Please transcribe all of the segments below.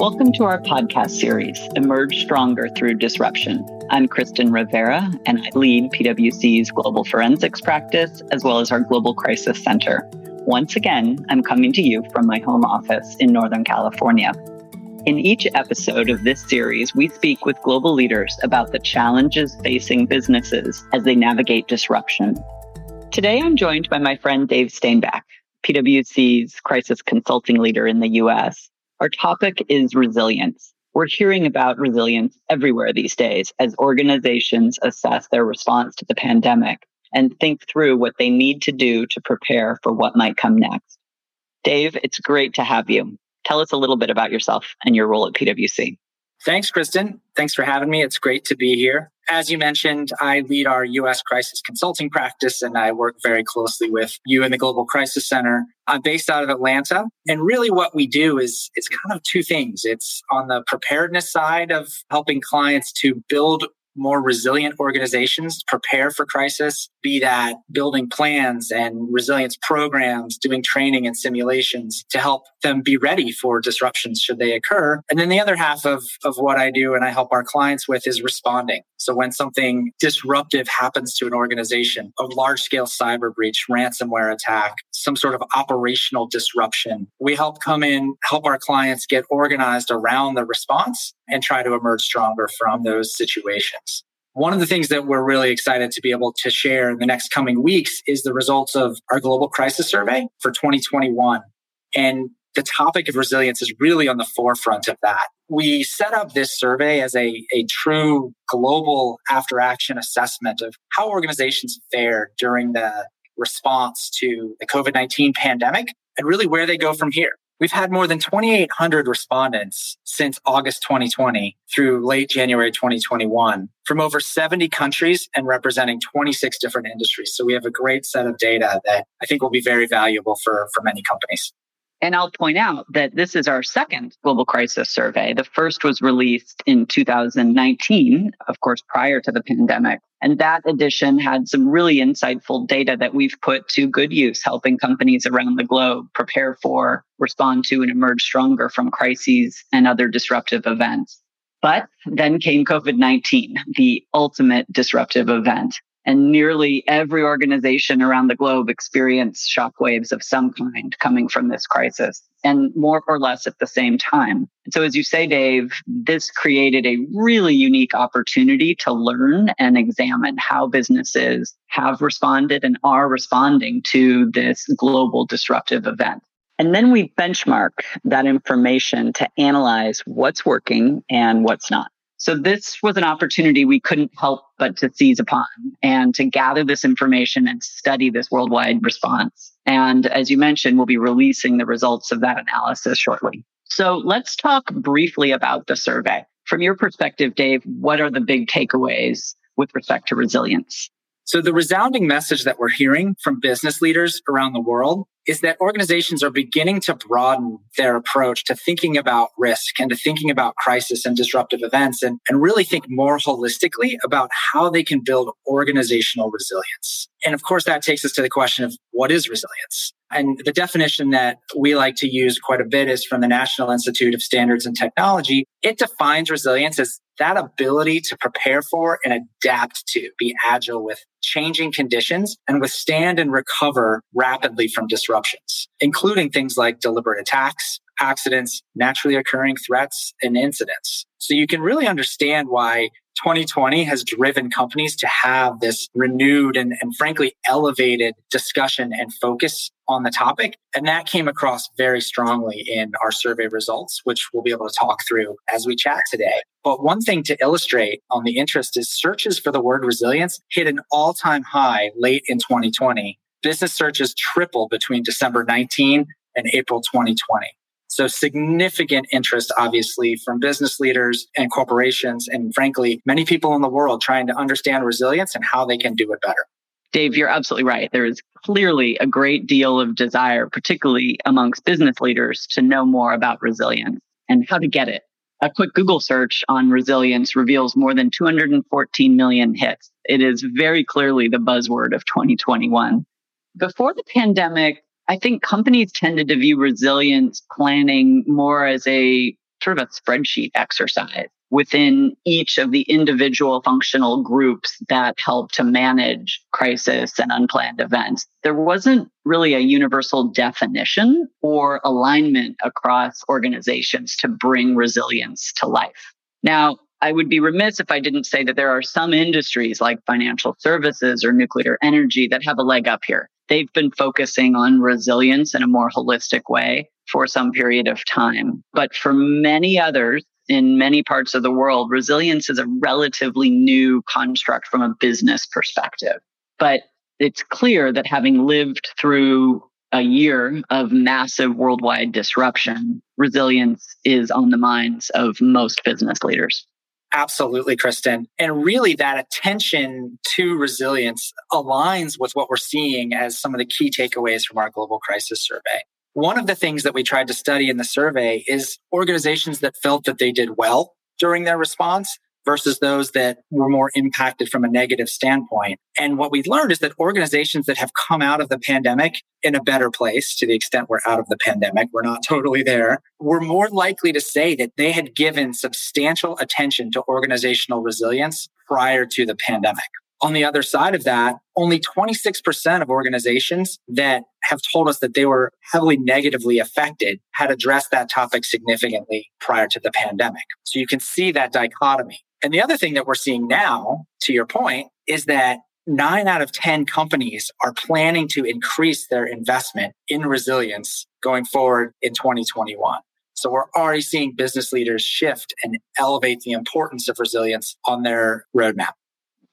Welcome to our podcast series, Emerge Stronger Through Disruption. I'm Kristen Rivera, and I lead PwC's Global Forensics practice as well as our Global Crisis Center. Once again, I'm coming to you from my home office in Northern California. In each episode of this series, we speak with global leaders about the challenges facing businesses as they navigate disruption. Today, I'm joined by my friend Dave Stainback, PwC's crisis consulting leader in the US. Our topic is resilience. We're hearing about resilience everywhere these days as organizations assess their response to the pandemic and think through what they need to do to prepare for what might come next. Dave, it's great to have you. Tell us a little bit about yourself and your role at PwC. Thanks, Kristen. Thanks for having me. It's great to be here. As you mentioned, I lead our US crisis consulting practice and I work very closely with you in the Global Crisis Center. I'm based out of Atlanta. And really what we do is it's kind of two things. It's on the preparedness side of helping clients to build more resilient organizations prepare for crisis, be that building plans and resilience programs, doing training and simulations to help them be ready for disruptions should they occur. And then the other half of, of what I do and I help our clients with is responding. So when something disruptive happens to an organization, a large scale cyber breach, ransomware attack, some sort of operational disruption, we help come in, help our clients get organized around the response and try to emerge stronger from those situations. One of the things that we're really excited to be able to share in the next coming weeks is the results of our global crisis survey for 2021. And the topic of resilience is really on the forefront of that. We set up this survey as a, a true global after action assessment of how organizations fared during the response to the COVID 19 pandemic and really where they go from here. We've had more than 2,800 respondents since August 2020 through late January 2021 from over 70 countries and representing 26 different industries. So we have a great set of data that I think will be very valuable for, for many companies. And I'll point out that this is our second global crisis survey. The first was released in 2019, of course, prior to the pandemic. And that edition had some really insightful data that we've put to good use, helping companies around the globe prepare for, respond to, and emerge stronger from crises and other disruptive events. But then came COVID 19, the ultimate disruptive event and nearly every organization around the globe experienced shockwaves of some kind coming from this crisis and more or less at the same time. So, as you say, Dave, this created a really unique opportunity to learn and examine how businesses have responded and are responding to this global disruptive event. And then we benchmark that information to analyze what's working and what's not. So this was an opportunity we couldn't help but to seize upon and to gather this information and study this worldwide response. And as you mentioned, we'll be releasing the results of that analysis shortly. So let's talk briefly about the survey. From your perspective, Dave, what are the big takeaways with respect to resilience? So the resounding message that we're hearing from business leaders around the world is that organizations are beginning to broaden their approach to thinking about risk and to thinking about crisis and disruptive events and, and really think more holistically about how they can build organizational resilience. And of course, that takes us to the question of what is resilience? And the definition that we like to use quite a bit is from the National Institute of Standards and Technology. It defines resilience as that ability to prepare for and adapt to, be agile with changing conditions and withstand and recover rapidly from disruptions, including things like deliberate attacks, accidents, naturally occurring threats, and incidents. So you can really understand why 2020 has driven companies to have this renewed and, and frankly elevated discussion and focus on the topic. And that came across very strongly in our survey results, which we'll be able to talk through as we chat today. But one thing to illustrate on the interest is searches for the word resilience hit an all time high late in 2020. Business searches tripled between December 19 and April 2020. So significant interest, obviously, from business leaders and corporations, and frankly, many people in the world trying to understand resilience and how they can do it better. Dave, you're absolutely right. There is clearly a great deal of desire, particularly amongst business leaders, to know more about resilience and how to get it. A quick Google search on resilience reveals more than 214 million hits. It is very clearly the buzzword of 2021. Before the pandemic, I think companies tended to view resilience planning more as a sort of a spreadsheet exercise within each of the individual functional groups that help to manage crisis and unplanned events. There wasn't really a universal definition or alignment across organizations to bring resilience to life. Now, I would be remiss if I didn't say that there are some industries like financial services or nuclear energy that have a leg up here. They've been focusing on resilience in a more holistic way for some period of time. But for many others, in many parts of the world, resilience is a relatively new construct from a business perspective. But it's clear that having lived through a year of massive worldwide disruption, resilience is on the minds of most business leaders. Absolutely, Kristen. And really, that attention to resilience aligns with what we're seeing as some of the key takeaways from our global crisis survey. One of the things that we tried to study in the survey is organizations that felt that they did well during their response versus those that were more impacted from a negative standpoint. And what we've learned is that organizations that have come out of the pandemic in a better place, to the extent we're out of the pandemic, we're not totally there, were more likely to say that they had given substantial attention to organizational resilience prior to the pandemic. On the other side of that, only 26% of organizations that have told us that they were heavily negatively affected had addressed that topic significantly prior to the pandemic. So you can see that dichotomy. And the other thing that we're seeing now, to your point, is that nine out of 10 companies are planning to increase their investment in resilience going forward in 2021. So we're already seeing business leaders shift and elevate the importance of resilience on their roadmap.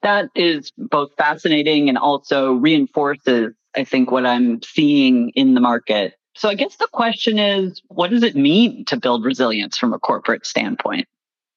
That is both fascinating and also reinforces, I think, what I'm seeing in the market. So I guess the question is, what does it mean to build resilience from a corporate standpoint?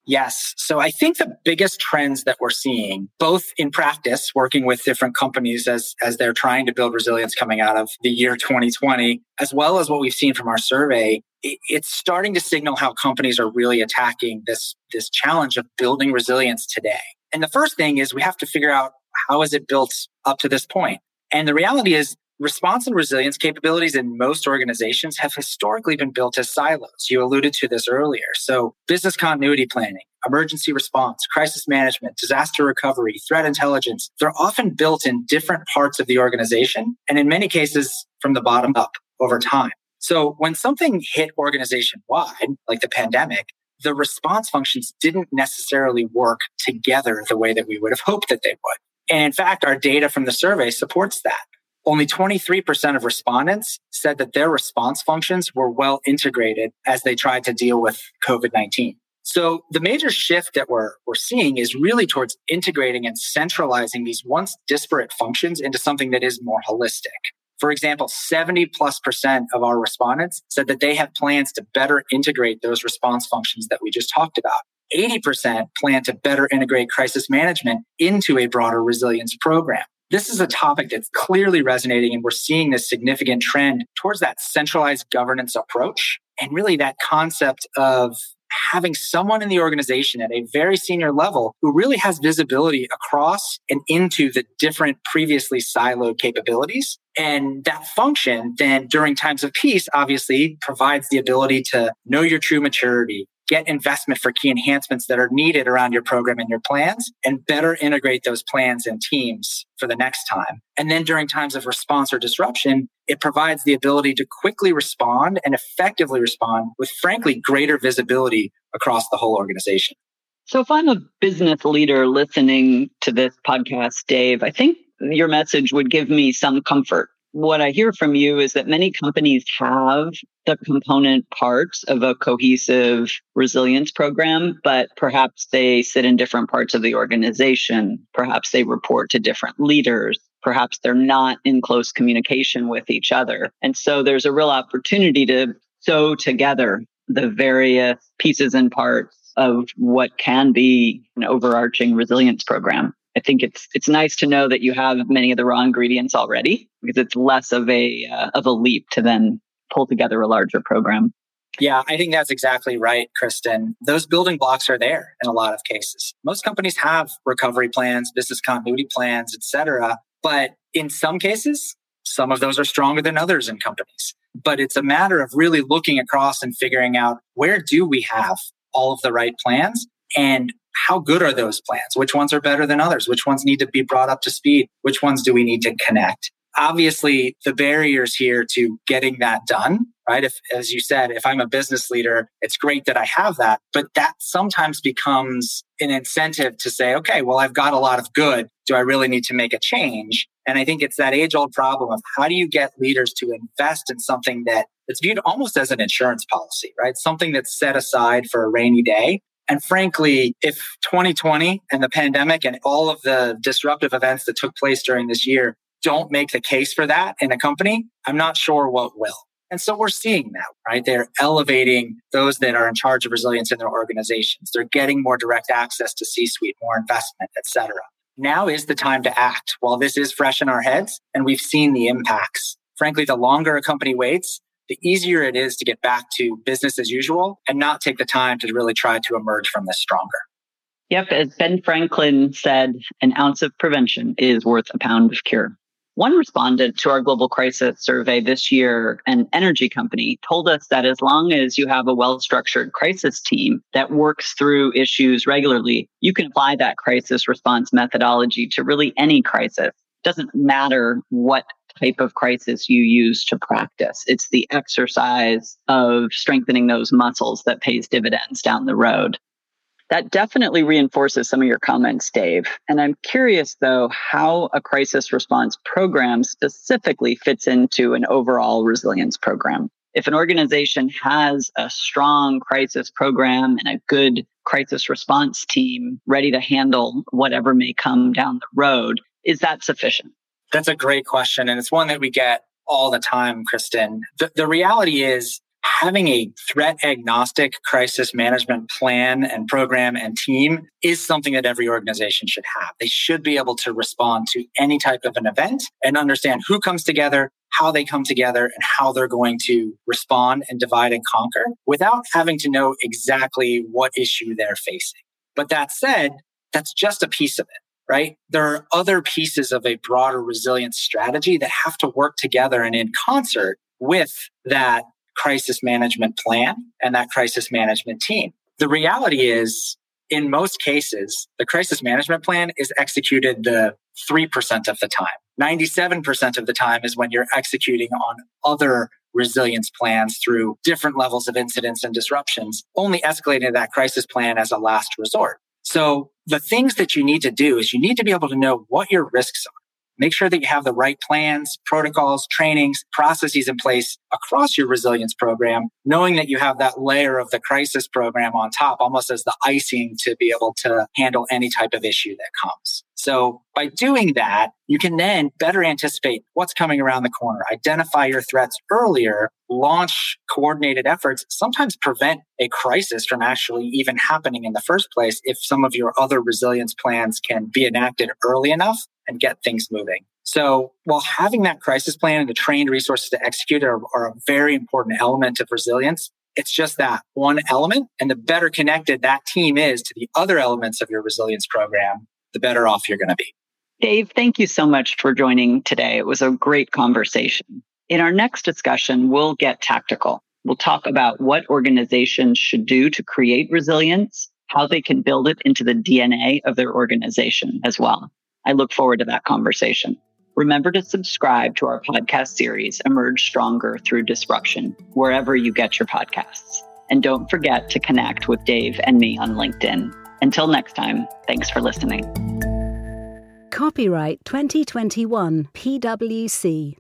Yes. So I think the biggest trends that we're seeing, both in practice, working with different companies as, as they're trying to build resilience coming out of the year 2020, as well as what we've seen from our survey, it's starting to signal how companies are really attacking this, this challenge of building resilience today. And the first thing is we have to figure out how is it built up to this point? And the reality is Response and resilience capabilities in most organizations have historically been built as silos. You alluded to this earlier. So business continuity planning, emergency response, crisis management, disaster recovery, threat intelligence, they're often built in different parts of the organization and in many cases from the bottom up over time. So when something hit organization wide, like the pandemic, the response functions didn't necessarily work together the way that we would have hoped that they would. And in fact, our data from the survey supports that. Only 23% of respondents said that their response functions were well integrated as they tried to deal with COVID 19. So the major shift that we're, we're seeing is really towards integrating and centralizing these once disparate functions into something that is more holistic. For example, 70 plus percent of our respondents said that they have plans to better integrate those response functions that we just talked about. 80% plan to better integrate crisis management into a broader resilience program. This is a topic that's clearly resonating, and we're seeing this significant trend towards that centralized governance approach and really that concept of having someone in the organization at a very senior level who really has visibility across and into the different previously siloed capabilities. And that function then during times of peace obviously provides the ability to know your true maturity, get investment for key enhancements that are needed around your program and your plans and better integrate those plans and teams for the next time. And then during times of response or disruption, it provides the ability to quickly respond and effectively respond with frankly greater visibility across the whole organization. So if I'm a business leader listening to this podcast, Dave, I think your message would give me some comfort what I hear from you is that many companies have the component parts of a cohesive resilience program, but perhaps they sit in different parts of the organization. Perhaps they report to different leaders. Perhaps they're not in close communication with each other. And so there's a real opportunity to sew together the various pieces and parts of what can be an overarching resilience program. I think it's it's nice to know that you have many of the raw ingredients already because it's less of a uh, of a leap to then pull together a larger program. Yeah, I think that's exactly right, Kristen. Those building blocks are there in a lot of cases. Most companies have recovery plans, business continuity plans, etc. But in some cases, Some of those are stronger than others in companies. But it's a matter of really looking across and figuring out where do we have all of the right plans and how good are those plans? Which ones are better than others? Which ones need to be brought up to speed? Which ones do we need to connect? Obviously, the barriers here to getting that done, right? If, as you said, if I'm a business leader, it's great that I have that, but that sometimes becomes an incentive to say, okay, well, I've got a lot of good. Do I really need to make a change? And I think it's that age old problem of how do you get leaders to invest in something that it's viewed almost as an insurance policy, right? Something that's set aside for a rainy day and frankly, if 2020 and the pandemic and all of the disruptive events that took place during this year don't make the case for that in a company, I'm not sure what will. And so we're seeing that, right? They're elevating those that are in charge of resilience in their organizations. They're getting more direct access to C-suite, more investment, et cetera. Now is the time to act while this is fresh in our heads and we've seen the impacts. Frankly, the longer a company waits, the easier it is to get back to business as usual and not take the time to really try to emerge from this stronger. Yep. As Ben Franklin said, an ounce of prevention is worth a pound of cure. One respondent to our global crisis survey this year, an energy company, told us that as long as you have a well structured crisis team that works through issues regularly, you can apply that crisis response methodology to really any crisis. Doesn't matter what type of crisis you use to practice. It's the exercise of strengthening those muscles that pays dividends down the road. That definitely reinforces some of your comments, Dave. And I'm curious, though, how a crisis response program specifically fits into an overall resilience program. If an organization has a strong crisis program and a good crisis response team ready to handle whatever may come down the road, is that sufficient? That's a great question. And it's one that we get all the time, Kristen. The, the reality is having a threat agnostic crisis management plan and program and team is something that every organization should have. They should be able to respond to any type of an event and understand who comes together, how they come together, and how they're going to respond and divide and conquer without having to know exactly what issue they're facing. But that said, that's just a piece of it right? There are other pieces of a broader resilience strategy that have to work together and in concert with that crisis management plan and that crisis management team. The reality is, in most cases, the crisis management plan is executed the 3% of the time. 97% of the time is when you're executing on other resilience plans through different levels of incidents and disruptions, only escalating that crisis plan as a last resort. So the things that you need to do is you need to be able to know what your risks are. Make sure that you have the right plans, protocols, trainings, processes in place across your resilience program, knowing that you have that layer of the crisis program on top, almost as the icing to be able to handle any type of issue that comes. So by doing that, you can then better anticipate what's coming around the corner, identify your threats earlier, launch coordinated efforts, sometimes prevent a crisis from actually even happening in the first place if some of your other resilience plans can be enacted early enough and get things moving. So while having that crisis plan and the trained resources to execute are, are a very important element of resilience, it's just that one element. And the better connected that team is to the other elements of your resilience program, the better off you're going to be. Dave, thank you so much for joining today. It was a great conversation. In our next discussion, we'll get tactical. We'll talk about what organizations should do to create resilience, how they can build it into the DNA of their organization as well. I look forward to that conversation. Remember to subscribe to our podcast series, Emerge Stronger Through Disruption, wherever you get your podcasts. And don't forget to connect with Dave and me on LinkedIn. Until next time, thanks for listening. Copyright 2021 PwC.